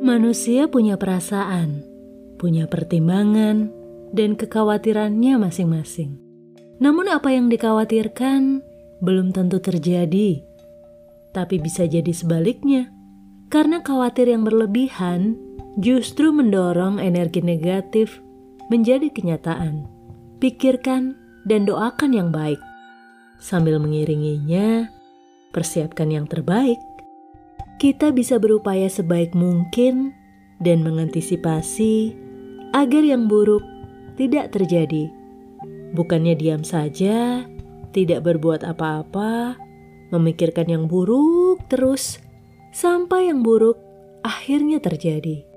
Manusia punya perasaan, punya pertimbangan, dan kekhawatirannya masing-masing. Namun, apa yang dikhawatirkan belum tentu terjadi, tapi bisa jadi sebaliknya, karena khawatir yang berlebihan justru mendorong energi negatif menjadi kenyataan. Pikirkan dan doakan yang baik, sambil mengiringinya, persiapkan yang terbaik kita bisa berupaya sebaik mungkin dan mengantisipasi agar yang buruk tidak terjadi. Bukannya diam saja, tidak berbuat apa-apa, memikirkan yang buruk terus sampai yang buruk akhirnya terjadi.